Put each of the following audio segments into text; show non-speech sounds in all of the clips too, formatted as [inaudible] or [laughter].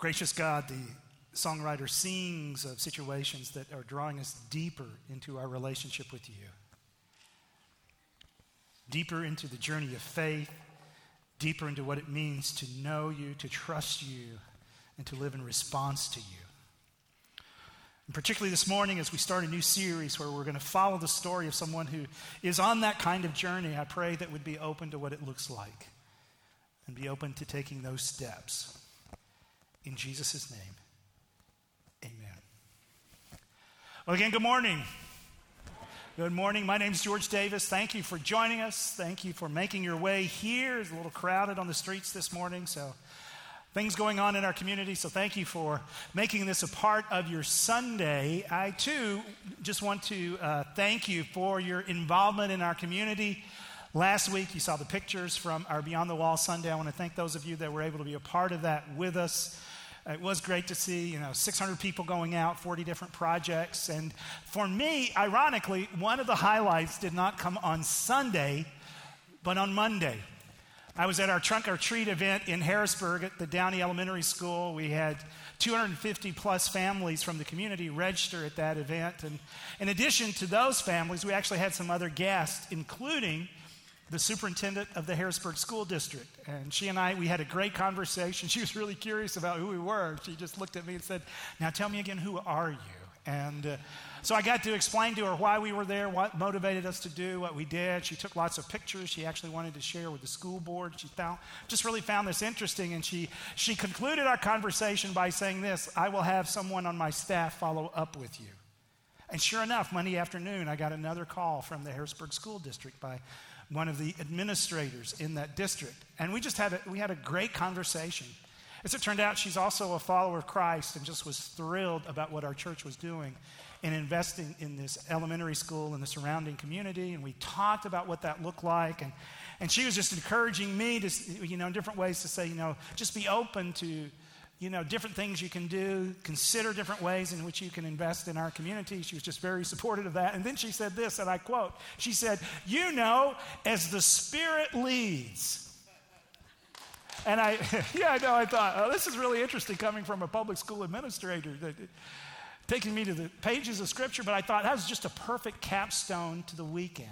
Gracious God, the songwriter sings of situations that are drawing us deeper into our relationship with you, deeper into the journey of faith, deeper into what it means to know you, to trust you, and to live in response to you. And particularly this morning, as we start a new series where we're going to follow the story of someone who is on that kind of journey, I pray that would be open to what it looks like and be open to taking those steps. In Jesus' name, amen. Well, again, good morning. Good morning. My name is George Davis. Thank you for joining us. Thank you for making your way here. It's a little crowded on the streets this morning, so things going on in our community. So thank you for making this a part of your Sunday. I too just want to uh, thank you for your involvement in our community. Last week, you saw the pictures from our Beyond the Wall Sunday. I want to thank those of you that were able to be a part of that with us. Uh, it was great to see, you know, 600 people going out, 40 different projects. And for me, ironically, one of the highlights did not come on Sunday, but on Monday. I was at our trunk or treat event in Harrisburg at the Downey Elementary School. We had 250 plus families from the community register at that event. And in addition to those families, we actually had some other guests, including the superintendent of the Harrisburg School District. And she and I, we had a great conversation. [laughs] She was really curious about who we were. She just looked at me and said, Now tell me again, who are you? And uh, so I got to explain to her why we were there, what motivated us to do what we did. She took lots of pictures. She actually wanted to share with the school board. She found, just really found this interesting. And she, she concluded our conversation by saying this I will have someone on my staff follow up with you. And sure enough, Monday afternoon, I got another call from the Harrisburg School District by one of the administrators in that district. And we just had a, we had a great conversation. As it turned out, she's also a follower of Christ and just was thrilled about what our church was doing in investing in this elementary school and the surrounding community. And we talked about what that looked like. And, and she was just encouraging me to, you know, in different ways to say, you know, just be open to you know, different things you can do, consider different ways in which you can invest in our community. She was just very supportive of that. And then she said this, and I quote, she said, You know, as the Spirit leads. And I, [laughs] yeah, I know, I thought, oh, this is really interesting coming from a public school administrator, that, taking me to the pages of Scripture, but I thought that was just a perfect capstone to the weekend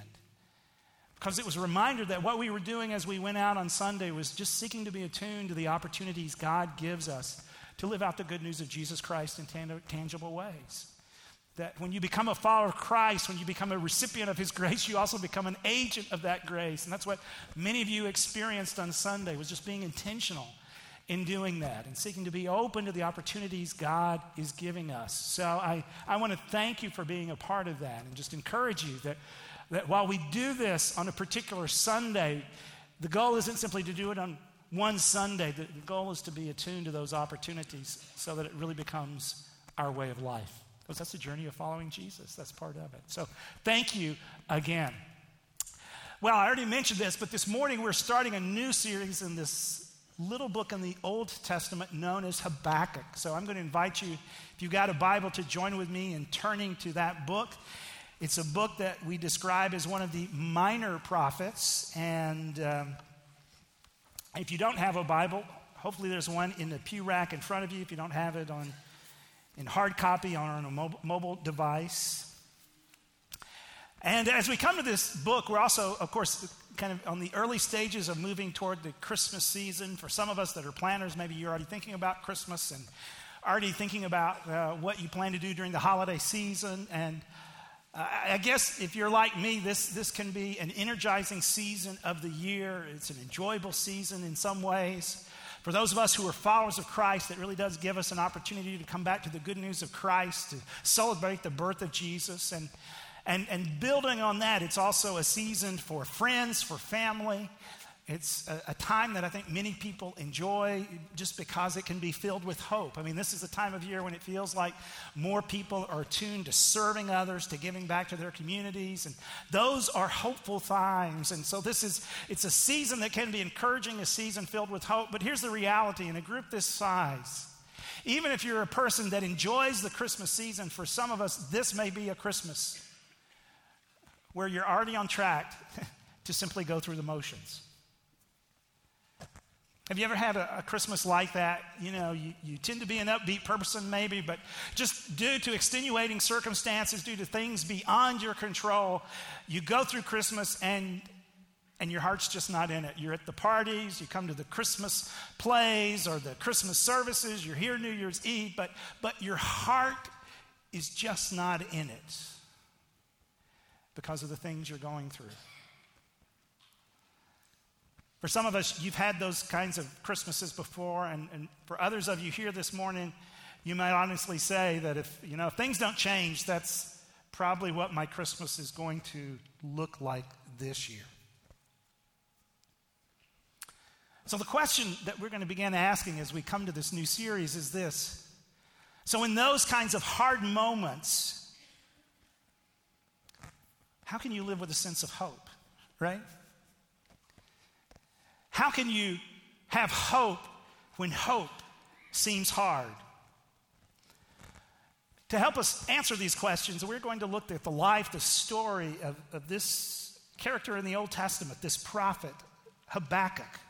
because it was a reminder that what we were doing as we went out on Sunday was just seeking to be attuned to the opportunities God gives us to live out the good news of Jesus Christ in tangible ways. That when you become a follower of Christ, when you become a recipient of His grace, you also become an agent of that grace. And that's what many of you experienced on Sunday, was just being intentional in doing that and seeking to be open to the opportunities God is giving us. So I, I want to thank you for being a part of that and just encourage you that that while we do this on a particular Sunday, the goal isn't simply to do it on one Sunday. The, the goal is to be attuned to those opportunities so that it really becomes our way of life. Because that's the journey of following Jesus. That's part of it. So thank you again. Well, I already mentioned this, but this morning we're starting a new series in this little book in the Old Testament known as Habakkuk. So I'm going to invite you, if you've got a Bible, to join with me in turning to that book. It's a book that we describe as one of the minor prophets. And um, if you don't have a Bible, hopefully there's one in the pew rack in front of you. If you don't have it on in hard copy or on a mobile, mobile device. And as we come to this book, we're also, of course, kind of on the early stages of moving toward the Christmas season. For some of us that are planners, maybe you're already thinking about Christmas and already thinking about uh, what you plan to do during the holiday season. And I guess if you're like me, this, this can be an energizing season of the year. It's an enjoyable season in some ways. For those of us who are followers of Christ, it really does give us an opportunity to come back to the good news of Christ, to celebrate the birth of Jesus. And, and, and building on that, it's also a season for friends, for family, it's a, a, time that I think many people enjoy just because it can be filled with hope. I mean, this is a time of year when it feels like more people are tuned to serving others, to giving back to their communities, and those are hopeful times. And so this is it's a season that can be encouraging, a season filled with hope. But here's the reality: in a group this size, even if you're a person that enjoys the Christmas season, for some of us, this may be a Christmas where you're already on track [laughs] to simply go through the motions Have you ever had a, a, Christmas like that? You know, you, you tend to be an upbeat person, maybe, but just due to extenuating circumstances, due to things beyond your control, you go through Christmas and and your heart's just not in it. You're at the parties, you come to the Christmas plays or the Christmas services, you're here New Year's Eve, but, but your heart is just not in it because of the things you're going through. For some of us, you've had those kinds of Christmases before, and, and for others of you here this morning, you might honestly say that if, you know, if things don't change, that's probably what my Christmas is going to look like this year. So, the question that we're going to begin asking as we come to this new series is this. So, in those kinds of hard moments, how can you live with a sense of hope, right? How can you have hope when hope seems hard? To help us answer these questions, we're going to look at the life, the story of, of this character in the Old Testament, this prophet, Habakkuk.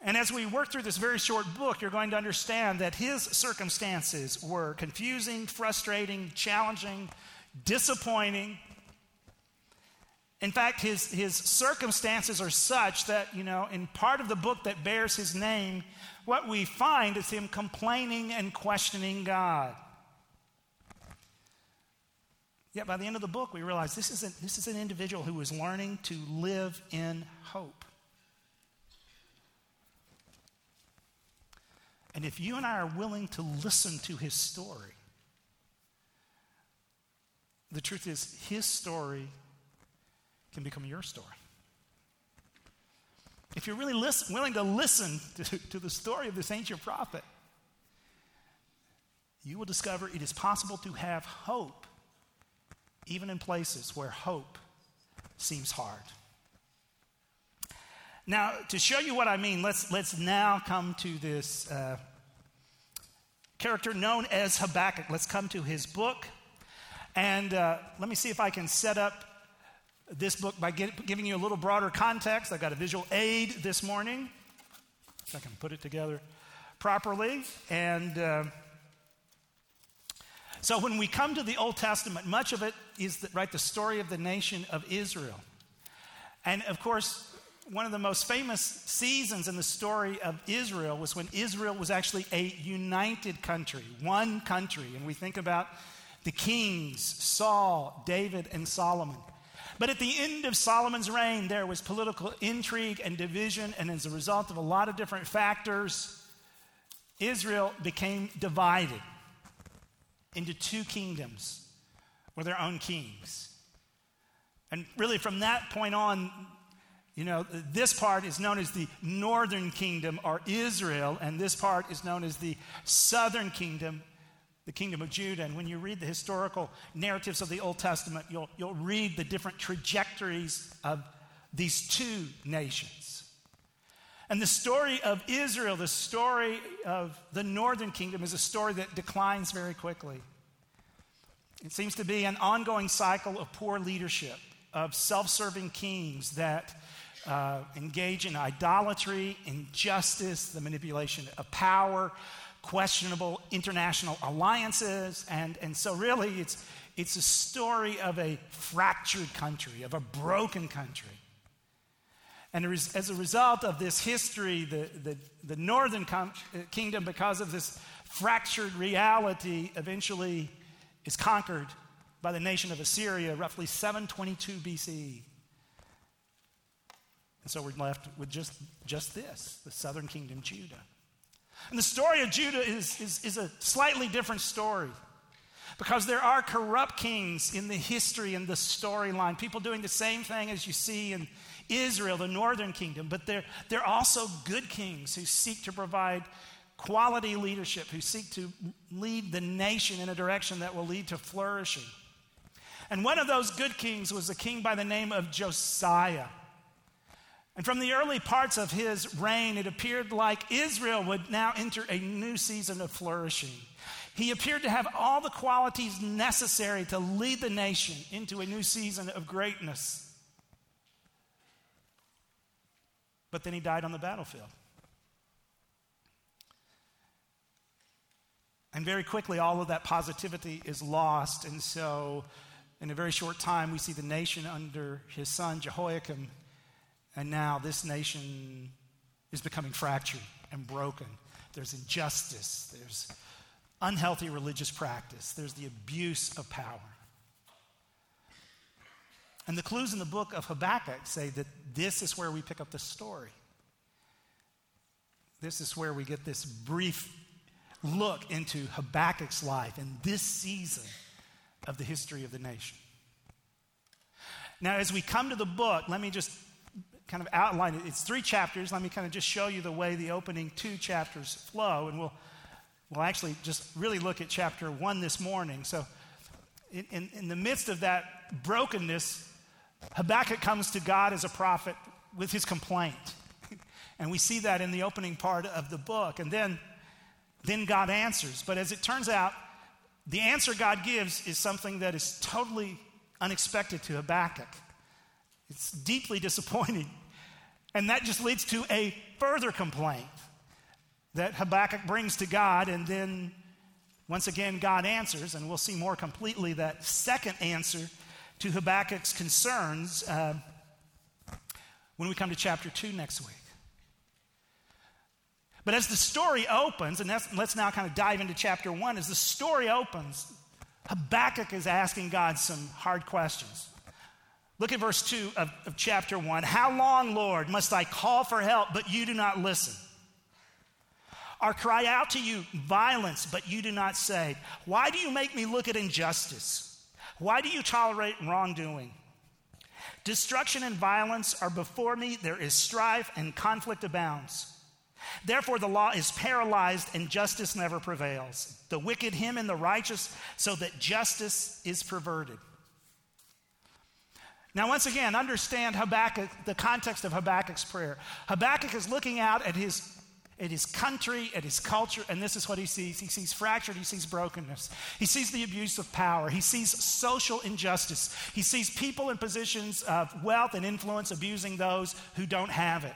And as we work through this very short book, you're going to understand that his circumstances were confusing, frustrating, challenging, disappointing, in fact, his, his circumstances are such that, you know, in part of the book that bears his name, what we find is him complaining and questioning God. Yet by the end of the book, we realize this is, this is an individual who is learning to live in hope. And if you and I are willing to listen to his story, the truth is, his story can become your story. If you're really listen, willing to listen to, to the story of this ancient prophet, you will discover it is possible to have hope even in places where hope seems hard. Now, to show you what I mean, let's, let's now come to this uh, character known as Habakkuk. Let's come to his book. And uh, let me see if I can set up this book by get, giving you a little broader context. I've got a visual aid this morning, if I can put it together properly. And uh, so when we come to the Old Testament, much of it is the, right the story of the nation of Israel. And of course, one of the most famous seasons in the story of Israel was when Israel was actually a united country, one country. And we think about the kings, Saul, David, and Solomon. But at the end of Solomon's reign, there was political intrigue and division, and as a result of a lot of different factors, Israel became divided into two kingdoms with their own kings. And really, from that point on, you know, this part is known as the northern kingdom or Israel, and this part is known as the southern kingdom the kingdom of Judah. And when you read the historical narratives of the Old Testament, you'll, you'll read the different trajectories of these two nations. And the story of Israel, the story of the northern kingdom, is a story that declines very quickly. It seems to be an ongoing cycle of poor leadership, of self serving kings that uh, engage in idolatry, injustice, the manipulation of power, questionable international alliances. And, and so, really, it's, it's a story of a fractured country, of a broken country. And as a result of this history, the, the, the northern com- uh, kingdom, because of this fractured reality, eventually is conquered by the nation of Assyria, roughly 722 BCE. And so we're left with just, just this the southern kingdom, Judah. And the story of Judah is, is, is a slightly different story because there are corrupt kings in the history and the storyline, people doing the same thing as you see in Israel, the northern kingdom, but they're, they're also good kings who seek to provide quality leadership, who seek to lead the nation in a direction that will lead to flourishing. And one of those good kings was a king by the name of Josiah. And from the early parts of his reign, it appeared like Israel would now enter a new season of flourishing. He appeared to have all the qualities necessary to lead the nation into a new season of greatness. but then he died on the battlefield. And very quickly, all of that positivity is lost. And so, in a very short time, we see the nation under his son, Jehoiakim. And now this nation is becoming fractured and broken. There's injustice, there's unhealthy religious practice, there's the abuse of power. And the clues in the book of Habakkuk say that this is where we pick up the story. This is where we get this brief look into Habakkuk's life in this season of the history of the nation. Now, as we come to the book, let me just kind of outline it. It's three chapters. Let me kind of just show you the way the opening two chapters flow, and we'll, we'll actually just really look at chapter one this morning. So, in, in, in the midst of that brokenness, Habakkuk comes to God as a prophet with his complaint. [laughs] and we see that in the opening part of the book. And then, then God answers. But as it turns out, the answer God gives is something that is totally unexpected to Habakkuk. It's deeply disappointing. And that just leads to a further complaint that Habakkuk brings to God. And then, once again, God answers. And we'll see more completely that second answer to Habakkuk's concerns uh, when we come to chapter 2 next week. But as the story opens, and let's now kind of dive into chapter 1, as the story opens, Habakkuk is asking God some hard questions. Look at verse 2 of, of chapter 1. How long, Lord, must I call for help, but you do not listen? Or cry out to you violence, but you do not save? Why do you make me look at injustice? Why do you tolerate wrongdoing? Destruction and violence are before me. There is strife and conflict abounds. Therefore, the law is paralyzed and justice never prevails. The wicked him and the righteous, so that justice is perverted. Now, once again, understand Habakkuk, the context of Habakkuk's prayer. Habakkuk is looking out at his at his country, at his culture, and this is what he sees. He sees fractured, he sees brokenness, he sees the abuse of power, he sees social injustice, he sees people in positions of wealth and influence abusing those who don't have it.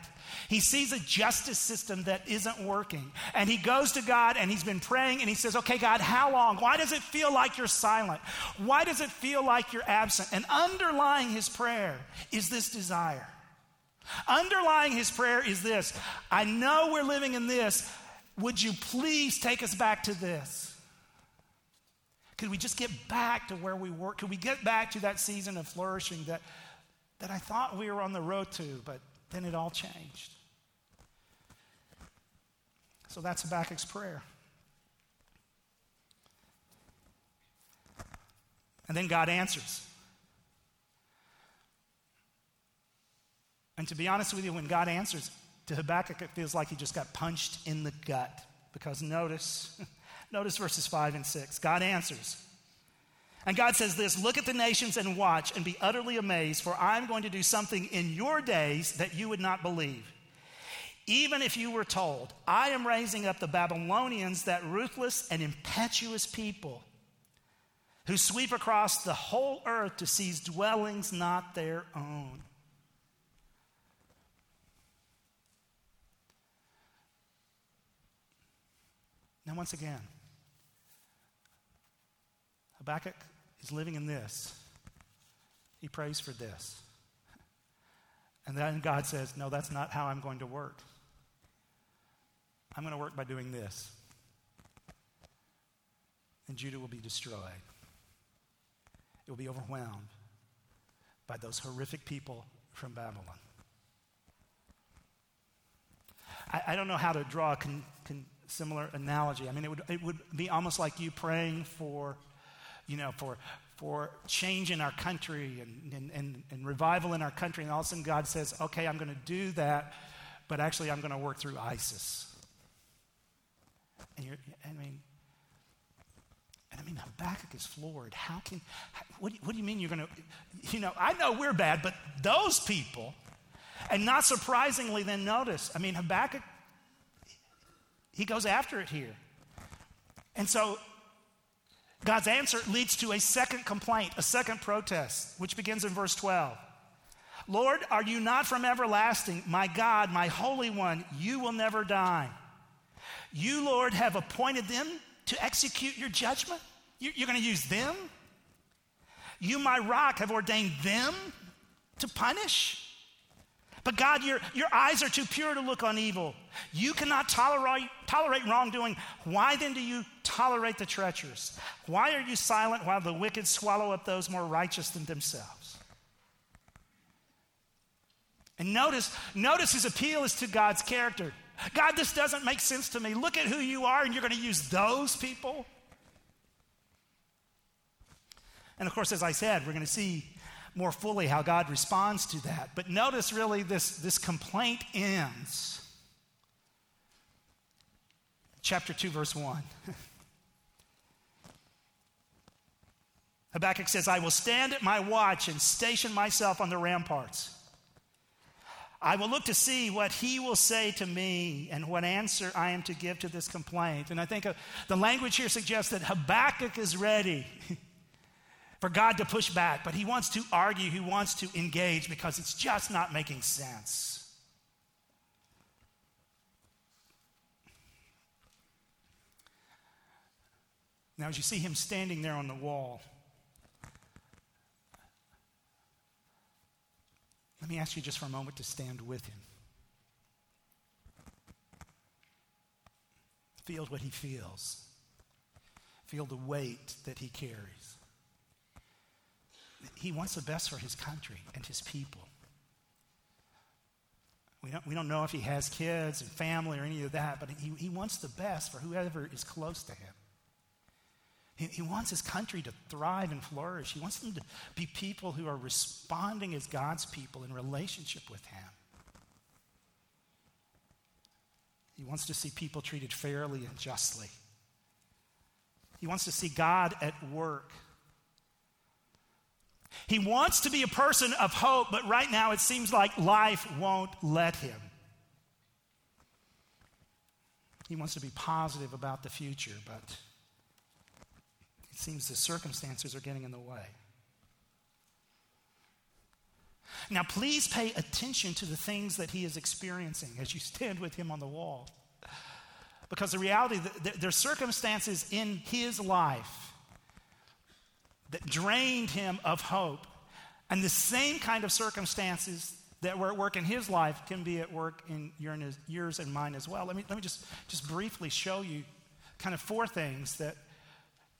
He sees a justice system that isn't working. And he goes to God and he's been praying and he says, Okay, God, how long? Why does it feel like you're silent? Why does it feel like you're absent? And underlying his prayer is this desire Underlying his prayer is this I know we're living in this. Would you please take us back to this? Could we just get back to where we were? Could we get back to that season of flourishing that, that I thought we were on the road to, but then it all changed? So that's Habakkuk's prayer. And then God answers. And to be honest with you, when God answers to Habakkuk, it feels like he just got punched in the gut. Because notice, [laughs] notice verses 5 and 6. God answers. And God says this Look at the nations and watch and be utterly amazed, for I'm going to do something in your days that you would not believe. Even if you were told, I am raising up the Babylonians, that ruthless and impetuous people who sweep across the whole earth to seize dwellings not their own. Now, once again, Habakkuk is living in this. He prays for this. And then God says, No, that's not how I'm going to work. I'm going to work by doing this. And Judah will be destroyed. It will be overwhelmed by those horrific people from Babylon. I, I don't know how to draw a con, con, similar analogy. I mean, it would, it would be almost like you praying for, you know, for, for change in our country and, and, and, and revival in our country. And all of a sudden God says, okay, I'm going to do that, but actually I'm going to work through ISIS. And you're, I mean, and I mean, Habakkuk is floored. How can, what, what do you mean you're going to, you know, I know we're bad, but those people, and not surprisingly, then notice, I mean, Habakkuk he goes after it here. And so God's answer leads to a second complaint, a second protest, which begins in verse 12. Lord, are you not from everlasting? My God, my Holy One, you will never die. You, Lord, have appointed them to execute your judgment. You're going to use them? You, my rock, have ordained them to punish? But God, your, your eyes are too pure to look on evil. You cannot tolerate, tolerate wrongdoing. Why then do you tolerate the treacherous? Why are you silent while the wicked swallow up those more righteous than themselves? And notice, notice his appeal is to God's character. God, this doesn't make sense to me. Look at who you are, and you're going to use those people. And of course, as I said, we're going to see more fully how God responds to that. But notice really this, this complaint ends. Chapter 2, verse 1. [laughs] Habakkuk says, I will stand at my watch and station myself on the ramparts. I will look to see what he will say to me and what answer I am to give to this complaint. And I think uh, the language here suggests that Habakkuk is ready. [laughs] for God to push back, but he wants to argue, he wants to engage because it's just not making sense. Now, as you see him standing there on the wall, let me ask you just for a moment to stand with him. Feel what he feels, feel the weight that he carries. He wants the best for his country and his people. We don't, we don't know if he has kids and family or any of that, but he, he wants the best for whoever is close to him. He, he wants his country to thrive and flourish. He wants them to be people who are responding as God's people in relationship with him. He wants to see people treated fairly and justly. He wants to see God at work he wants to be a person of hope, but right now it seems like life won't let him. He wants to be positive about the future, but it seems the circumstances are getting in the way. Now, please pay attention to the things that he is experiencing as you stand with him on the wall. Because the reality, there's circumstances in his life that drained him of hope. And the same kind of circumstances that were at work in his life can be at work in your, in yours and mine as well. Let me, let me just, just briefly show you kind of four things that,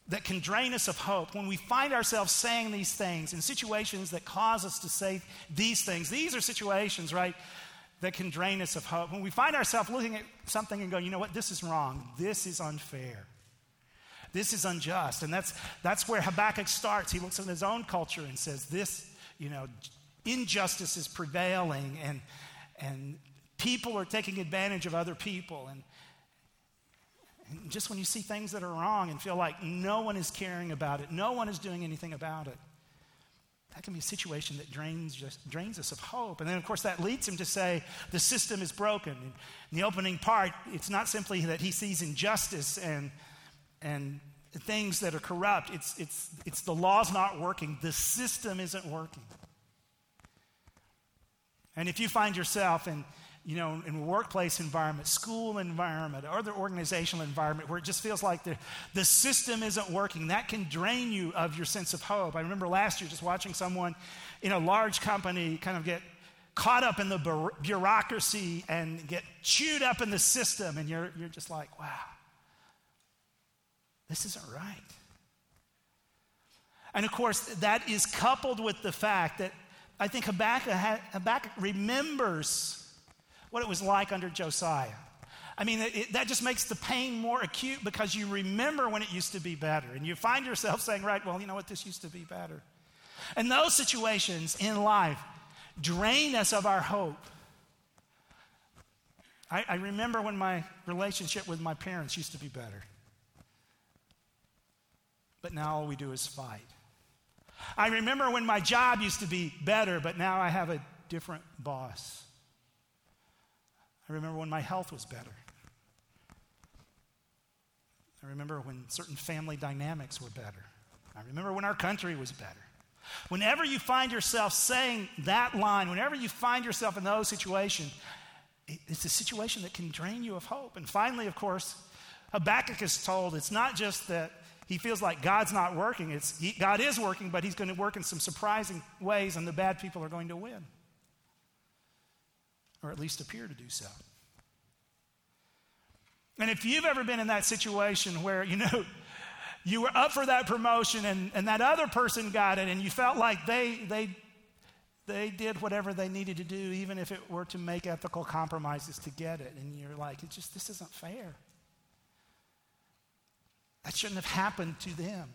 that can drain us of hope when we find ourselves saying these things in situations that cause us to say these things. These are situations, right, that can drain us of hope. When we find ourselves looking at something and going, you know what, this is wrong, this is unfair. This is unjust. And that's, that's where Habakkuk starts. He looks at his own culture and says, This, you know, injustice is prevailing and, and people are taking advantage of other people. And, and just when you see things that are wrong and feel like no one is caring about it, no one is doing anything about it, that can be a situation that drains, drains us of hope. And then, of course, that leads him to say the system is broken. In the opening part, it's not simply that he sees injustice and and things that are corrupt. It's, it's, it's the law's not working, the system isn't working. And if you find yourself in, you know, in a workplace environment, school environment, or other organizational environment where it just feels like the, the system isn't working, that can drain you of your sense of hope. I remember last year just watching someone in a large company kind of get caught up in the bureaucracy and get chewed up in the system, and you're, you're just like, wow. This isn't right. And of course, that is coupled with the fact that I think Habakkuk, Habakkuk remembers what it was like under Josiah. I mean, it, that just makes the pain more acute because you remember when it used to be better. And you find yourself saying, right, well, you know what, this used to be better. And those situations in life drain us of our hope. I, I remember when my relationship with my parents used to be better but now all we do is fight. I remember when my job used to be better, but now I have a different boss. I remember when my health was better. I remember when certain family dynamics were better. I remember when our country was better. Whenever you find yourself saying that line, whenever you find yourself in those situations, it's a situation that can drain you of hope. And finally, of course, Habakkuk is told it's not just that he feels like God's not working, it's he, God is working, but he's going to work in some surprising ways, and the bad people are going to win. Or at least appear to do so. And if you've ever been in that situation where, you know, you were up for that promotion and, and that other person got it and you felt like they, they, they did whatever they needed to do, even if it were to make ethical compromises to get it. And you're like, it just, this isn't fair. That shouldn't have happened to them.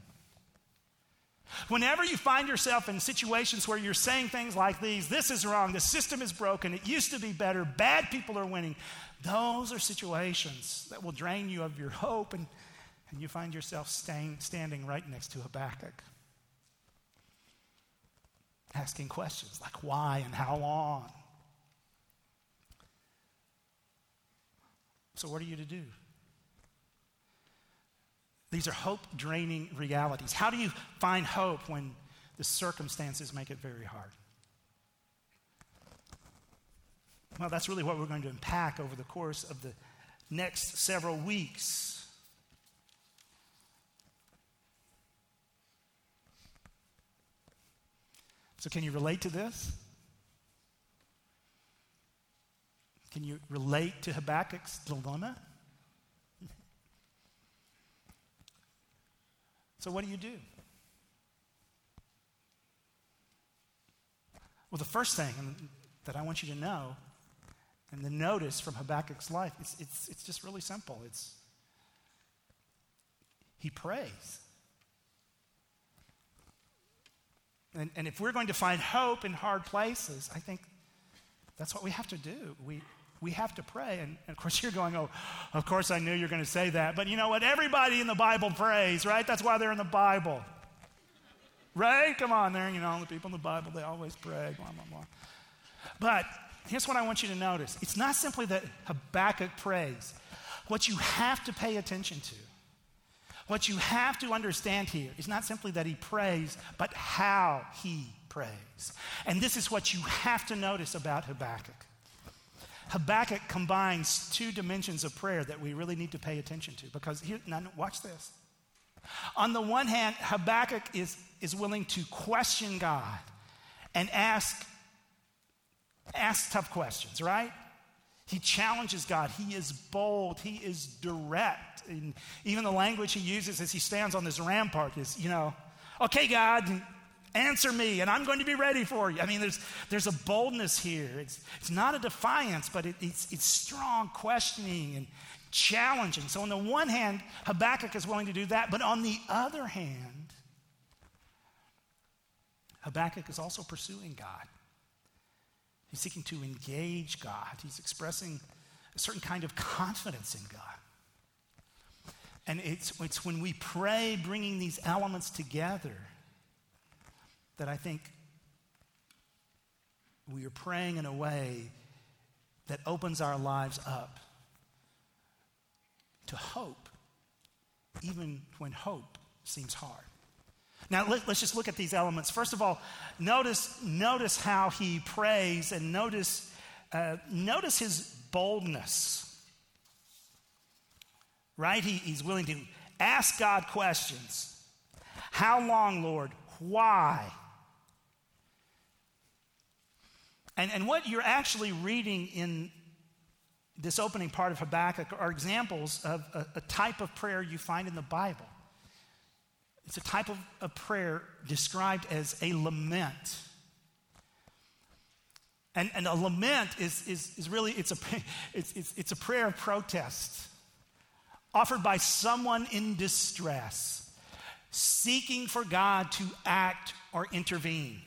Whenever you find yourself in situations where you're saying things like these, this is wrong, the system is broken, it used to be better, bad people are winning, those are situations that will drain you of your hope, and, and you find yourself staying, standing right next to Habakkuk, asking questions like why and how long. So, what are you to do? These are hope draining realities. How do you find hope when the circumstances make it very hard? Well, that's really what we're going to unpack over the course of the next several weeks. So, can you relate to this? Can you relate to Habakkuk's dilemma? So, what do you do? Well, the first thing that I want you to know and the notice from Habakkuk's life, it's, it's, it's just really simple. It's he prays. And, and if we're going to find hope in hard places, I think that's what we have to do. We, we have to pray. And, and, of course, [laughs] you're going, oh, of course I knew you're going to say that. But you know what? Everybody in the Bible prays, right? That's why they're in the Bible. Right? Come on, there, you know, the people in the Bible, they always pray, blah, blah, blah. But here's what I want you to notice it's not simply that Habakkuk prays. What you have to pay attention to, what you have to understand here is not simply that he prays, but how he prays. And this is what you have to notice about Habakkuk. Habakkuk combines two dimensions of prayer that we really need to pay attention to because here, now watch this. On the one hand, Habakkuk is, is willing to question God and ask, ask tough questions, right? He challenges God. He is bold. He is direct. And even the language he uses as he stands on this rampart is, you know, okay, God, Answer me, and I'm going to be ready for you. I mean, there's, there's a boldness here. It's, it's not a defiance, but it, it's, it's strong questioning and challenging. So, on the one hand, Habakkuk is willing to do that, but on the other hand, Habakkuk is also pursuing God. He's seeking to engage God, he's expressing a certain kind of confidence in God. And it's, it's when we pray, bringing these elements together that I think we are praying in a way that opens our lives up to hope, even when hope seems hard. Now, let, us just look at these elements. First of all, notice, notice how he prays and notice, uh, notice his boldness. Right? He, he's willing to ask God questions. How long, Lord? Why? And, and what you're actually reading in this opening part of Habakkuk are examples of a, a type of prayer you find in the Bible. It's a type of, of prayer described as a lament. And, and a lament is, is, is really, it's a, [laughs] it's, it's, it's a prayer of protest offered by someone in distress, seeking for God to act or intervene.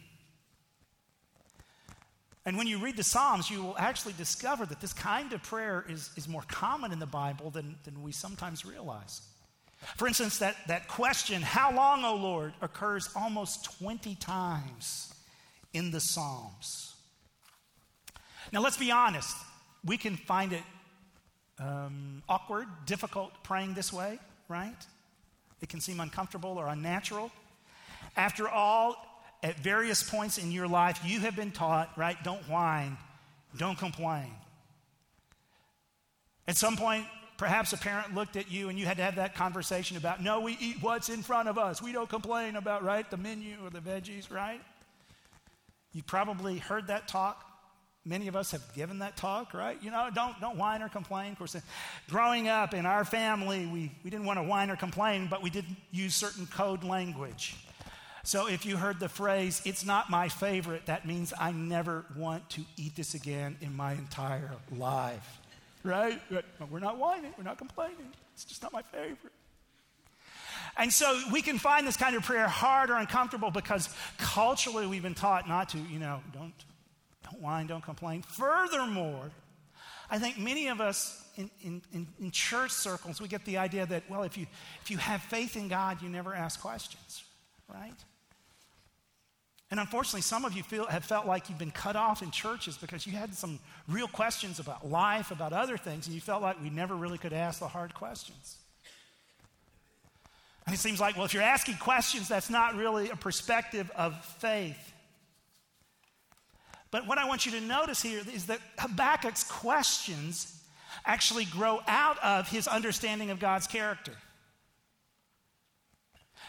And when you read the Psalms, you will actually discover that this kind of prayer is, is more common in the Bible than, than we sometimes realize. For instance, that, that question, How long, O Lord, occurs almost 20 times in the Psalms. Now, let's be honest, we can find it um, awkward, difficult praying this way, right? It can seem uncomfortable or unnatural. After all, at various points in your life, you have been taught, right? Don't whine, don't complain. At some point, perhaps a parent looked at you and you had to have that conversation about, no, we eat what's in front of us. We don't complain about, right, the menu or the veggies, right? You probably heard that talk. Many of us have given that talk, right? You know, don't, don't whine or complain. Of course, uh, growing up in our family, we, we didn't want to whine or complain, but we did use certain code language. So if you heard the phrase, it's not my favorite, that means I never want to eat this again in my entire life. Right? But we're not whining, we're not complaining. It's just not my favorite. And so we can find this kind of prayer hard or uncomfortable because culturally we've been taught not to, you know, don't, don't whine, don't complain. Furthermore, I think many of us in, in, in, in church circles, we get the idea that, well, if you, if you have faith in God, you never ask questions, right? And unfortunately, some of you feel, have felt like you've been cut off in churches because you had some real questions about life, about other things, and you felt like we never really could ask the hard questions. And it seems like, well, if you're asking questions, that's not really a perspective of faith. But what I want you to notice here is that Habakkuk's questions actually grow out of his understanding of God's character.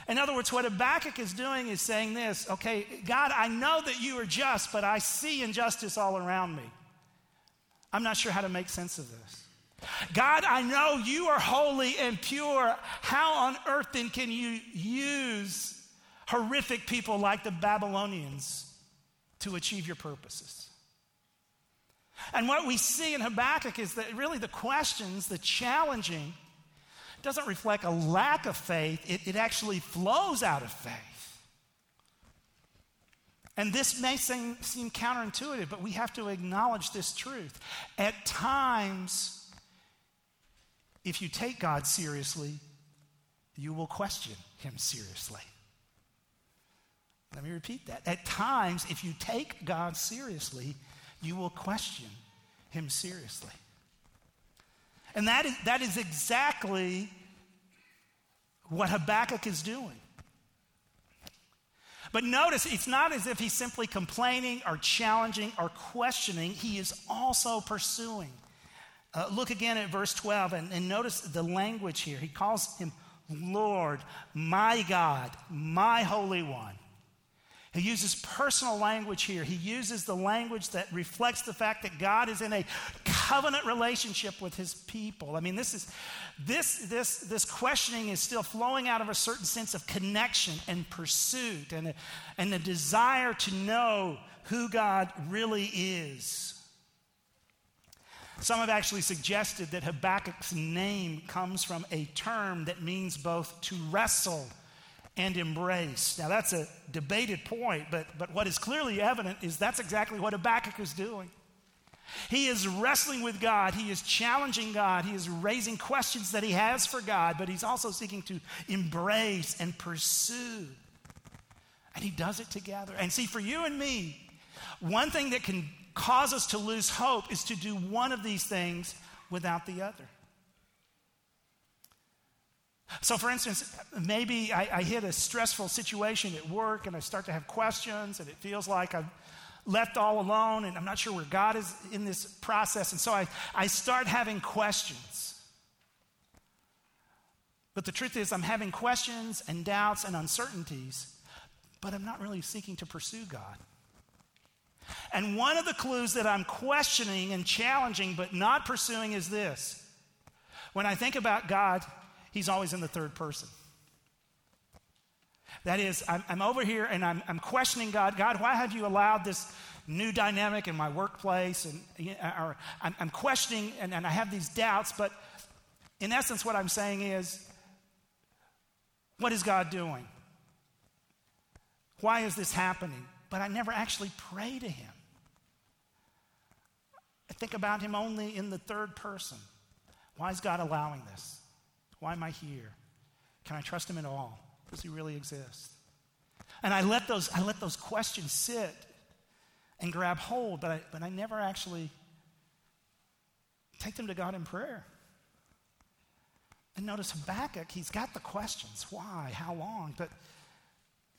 In other words, what Habakkuk is doing is saying this okay, God, I know that you are just, but I see injustice all around me. I'm not sure how to make sense of this. God, I know you are holy and pure. How on earth then can you use horrific people like the Babylonians to achieve your purposes? And what we see in Habakkuk is that really the questions, the challenging, doesn't reflect a lack of faith, it, it actually flows out of faith. And this may seem, seem counterintuitive, but we have to acknowledge this truth. At times, if you take God seriously, you will question him seriously. Let me repeat that. At times, if you take God seriously, you will question him seriously. And that is, that is exactly what Habakkuk is doing. But notice, it's not as if he's simply complaining or challenging or questioning, he is also pursuing. Uh, look again at verse 12 and, and notice the language here. He calls him Lord, my God, my Holy One. He uses personal language here. He uses the language that reflects the fact that God is in a covenant relationship with his people. I mean, this is this this this questioning is still flowing out of a certain sense of connection and pursuit and a, and a desire to know who God really is. Some have actually suggested that Habakkuk's name comes from a term that means both to wrestle and embrace. Now, that's a debated point, but, but what is clearly evident is that's exactly what Habakkuk is doing. He is wrestling with God. He is challenging God. He is raising questions that he has for God, but he's also seeking to embrace and pursue. And he does it together. And see, for you and me, one thing that can cause us to lose hope is to do one of these things without the other. So, for instance, maybe I, I, hit a stressful situation at work and I start to have questions, and it feels like I've left all alone and I'm not sure where God is in this process. And so I, I start having questions. But the truth is, I'm having questions and doubts and uncertainties, but I'm not really seeking to pursue God. And one of the clues that I'm questioning and challenging but not pursuing is this. When I think about God, he's always in the third person. That is, I'm, I'm over here and I'm, I'm, questioning God. God, why have you allowed this new dynamic in my workplace? And or I'm, I'm questioning and, and I have these doubts. But in essence, what I'm saying is, what is God doing? Why is this happening? But I never actually pray to Him. I think about Him only in the third person. Why is God allowing this? Why am I here? Can I trust him at all? Does he really exist? And I let those, I let those questions sit and grab hold, but I, but I never actually take them to God in prayer. And notice Habakkuk, he's got the questions why, how long, but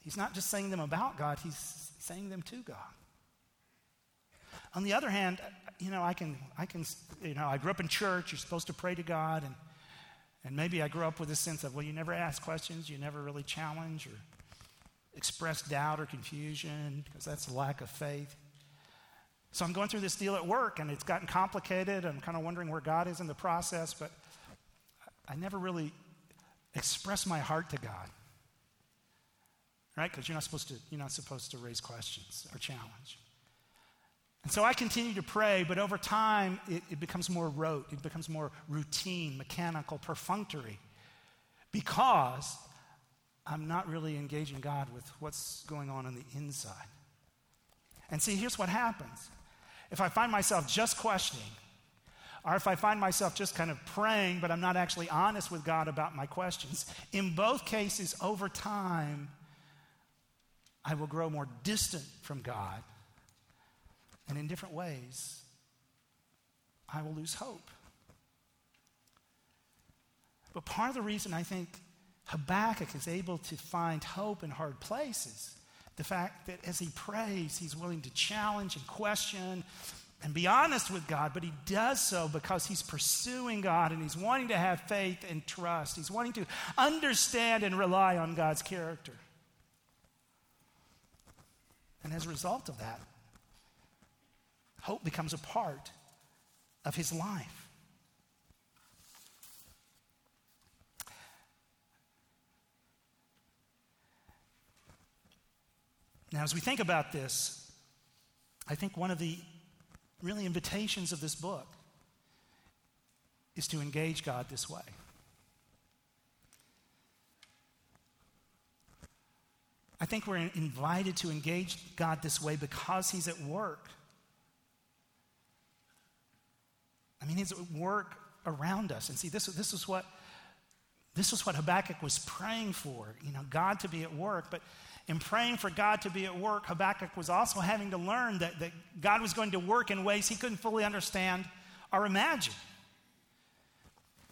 he's not just saying them about God, he's saying them to God. On the other hand, you know, I can, I can, you know, I grew up in church, you're supposed to pray to God, and, and maybe I grew up with a sense of, well, you never ask questions, you never really challenge or express doubt or confusion, because that's a lack of faith. So I'm going through this deal at work, and it's gotten complicated. I'm kind of wondering where God is in the process, but I never really express my heart to God. Right? Because you're not supposed to, you're not supposed to raise questions or challenge. And so I continue to pray, but over time it, it becomes more rote, it becomes more routine, mechanical, perfunctory, because I'm not really engaging God with what's going on on the inside. And see, here's what happens. If I find myself just questioning, or if I find myself just kind of praying, but I'm not actually honest with God about my questions, in both cases, over time, I will grow more distant from God and in different ways, I will lose hope. But part of the reason I think Habakkuk is able to find hope in hard places, the fact that as he prays, he's willing to challenge and question and be honest with God, but he does so because he's pursuing God and he's wanting to have faith and trust. He's wanting to understand and rely on God's character. And as a result of that, Hope becomes a part of his life. Now, as we think about this, I think one of the really invitations of this book is to engage God this way. I think we're invited to engage God this way because He's at work I mean, he's at work around us. And see, this, this is what this is what Habakkuk was praying for, you know, God to be at work. But in praying for God to be at work, Habakkuk was also having to learn that, that God was going to work in ways he couldn't fully understand or imagine.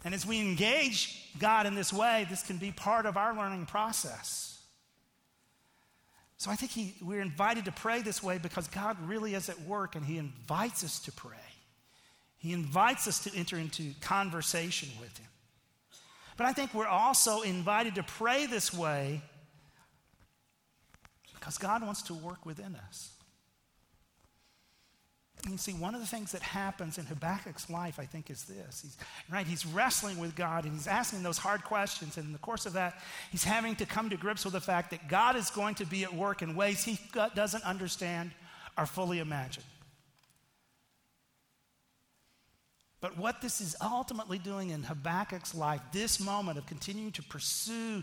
And as we engage God in this way, this can be part of our learning process. So I think he, we're invited to pray this way because God really is at work and he invites us to pray. He invites us to enter into conversation with Him. But I think we're also invited to pray this way because God wants to work within us. You see, one of the things that happens in Habakkuk's life, I think, is this. He's, right, he's wrestling with God and he's asking those hard questions. And in the course of that, he's having to come to grips with the fact that God is going to be at work in ways he doesn't understand or fully imagine. But what this is ultimately doing in Habakkuk's life, this moment of continuing to pursue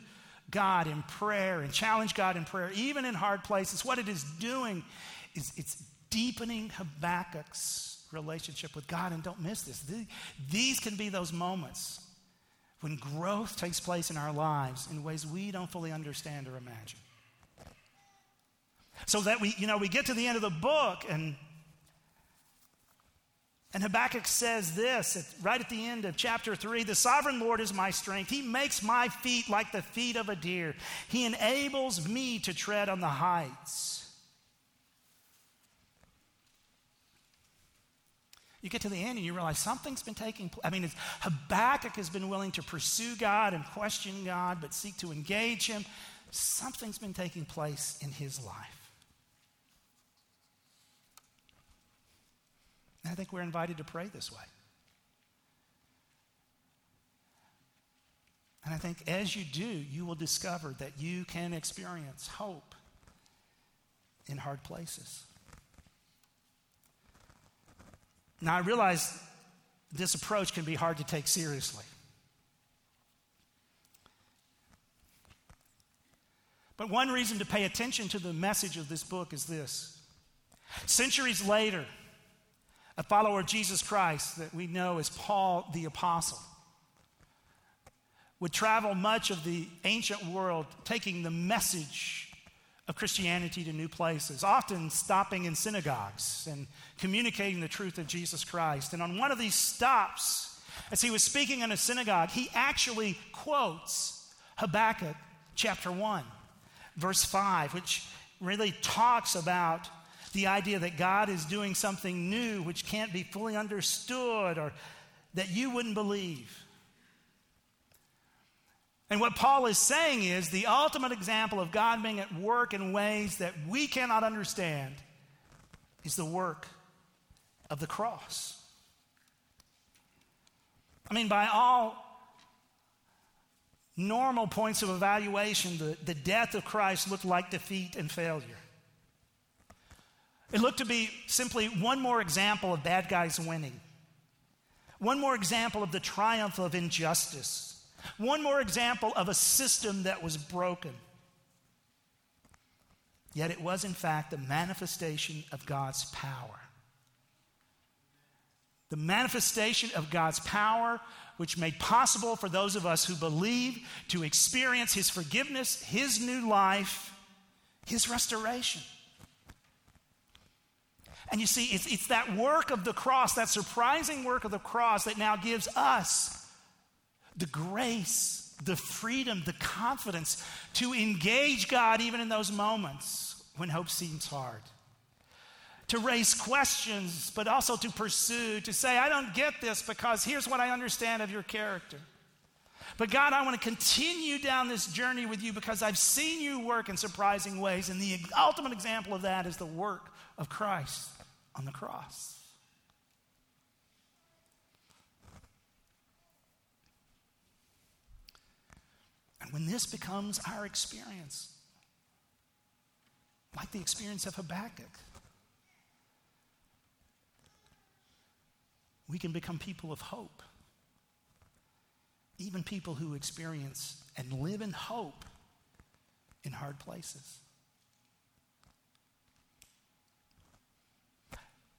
God in prayer and challenge God in prayer, even in hard places, what it is doing is it's deepening Habakkuk's relationship with God. And don't miss this. These can be those moments when growth takes place in our lives in ways we don't fully understand or imagine. So that we, you know, we get to the end of the book and and Habakkuk says this at, right at the end of chapter 3 The sovereign Lord is my strength. He makes my feet like the feet of a deer, He enables me to tread on the heights. You get to the end and you realize something's been taking place. I mean, Habakkuk has been willing to pursue God and question God, but seek to engage Him. Something's been taking place in his life. And I think we're invited to pray this way. And I think as you do, you will discover that you can experience hope in hard places. Now, I realize this approach can be hard to take seriously. But one reason to pay attention to the message of this book is this. Centuries later, a follower of Jesus Christ that we know as Paul the Apostle, would travel much of the ancient world taking the message of Christianity to new places, often stopping in synagogues and communicating the truth of Jesus Christ. And on one of these stops, as he was speaking in a synagogue, he actually quotes Habakkuk chapter 1 verse 5, which really talks about the idea that God is doing something new which can't be fully understood or that you wouldn't believe. And what Paul is saying is the ultimate example of God being at work in ways that we cannot understand is the work of the cross. I mean, by all normal points of evaluation, the, the death of Christ looked like defeat and failure. It looked to be simply one more example of bad guys winning, one more example of the triumph of injustice. One more example of a system that was broken. Yet it was, in fact, the manifestation of God's power. The manifestation of God's power, which made possible for those of us who believe to experience His forgiveness, His new life, His restoration. And you see, it's, it's that work of the cross, that surprising work of the cross, that now gives us the grace, the freedom, the confidence to engage God even in those moments when hope seems hard. To raise questions, but also to pursue, to say, I don't get this because here's what I understand of your character. But God, I want to continue down this journey with you because I've seen you work in surprising ways. And the ultimate example of that is the work of Christ on the cross. And when this becomes our experience, like the experience of Habakkuk, we can become people of hope. Even people who experience and live in hope in hard places.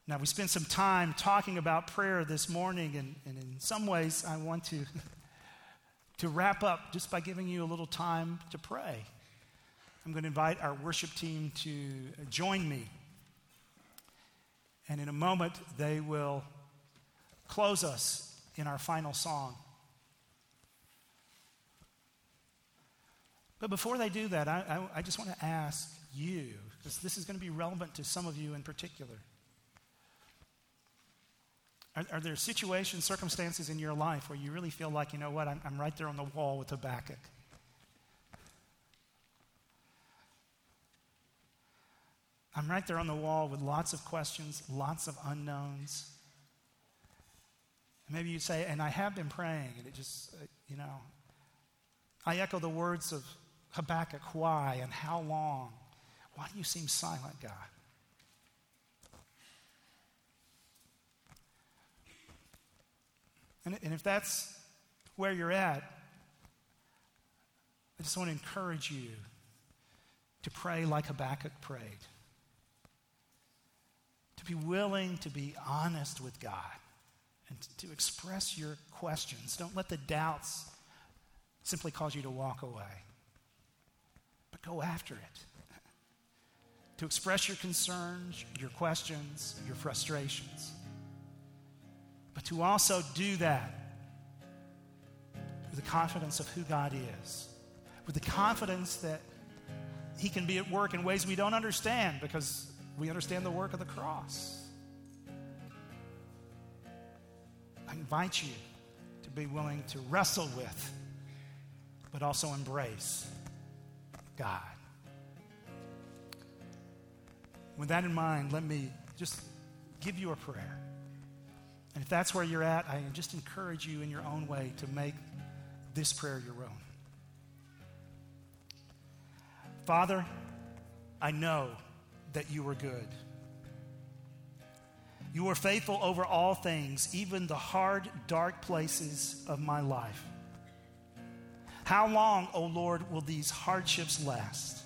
Now, we spent some time talking about prayer this morning, and, and in some ways, I want to [laughs] to wrap up just by giving you a little time to pray. I'm going to invite our worship team to join me. And in a moment, they will close us in our final song. But before they do that, I, I, I just want to ask you, because this is going to be relevant to some of you in particular. Are, are, there situations, circumstances in your life where you really feel like, you know what, I'm, I'm right there on the wall with Habakkuk? I'm right there on the wall with lots of questions, lots of unknowns. Maybe you say, and I have been praying, and it just, uh, you know, I echo the words of Habakkuk why and how long? Why do you seem silent, God? And, and if that's where you're at, I just want to encourage you to pray like Habakkuk prayed. To be willing to be honest with God and to express your questions. Don't let the doubts simply cause you to walk away, but go after it. [laughs] To express your concerns, your questions, your frustrations but to also do that with the confidence of who God is, with the confidence that He can be at work in ways we don't understand because we understand the work of the cross. I invite you to be willing to wrestle with, but also embrace God. With that in mind, let me just give you a prayer. And if that's where you're at, I just encourage you in your own way to make this prayer your own. Father, I know that you are good. You are faithful over all things, even the hard, dark places of my life. How long, O oh Lord, will these hardships last?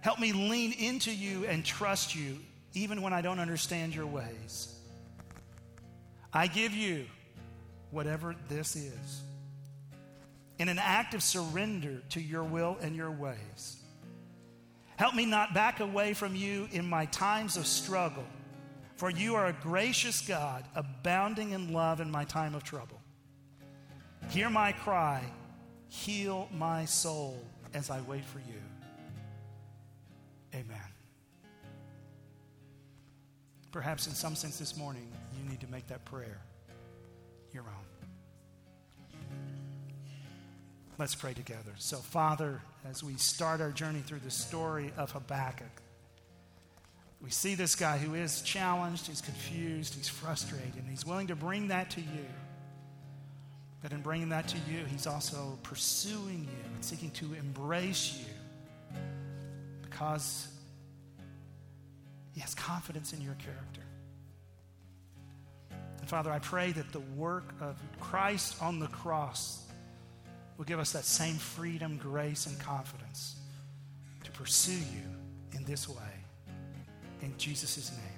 Help me lean into you and trust you, even when I don't understand your ways. I give you whatever this is in an act of surrender to your will and your ways. Help me not back away from you in my times of struggle, for you are a gracious God, abounding in love in my time of trouble. Hear my cry, heal my soul, as I wait for you. Amen. Perhaps in some sense this morning, you need to make that prayer your own. Let's pray together. So, Father, as we start our journey through the story of Habakkuk, we see this guy who is challenged, he's confused, he's frustrated, and he's willing to bring that to you. But in bringing that to you, he's also pursuing you and seeking to embrace you because he has confidence in your character. And Father, I pray that the work of Christ on the cross will give us that same freedom, grace, and confidence to pursue you in this way. In Jesus' name.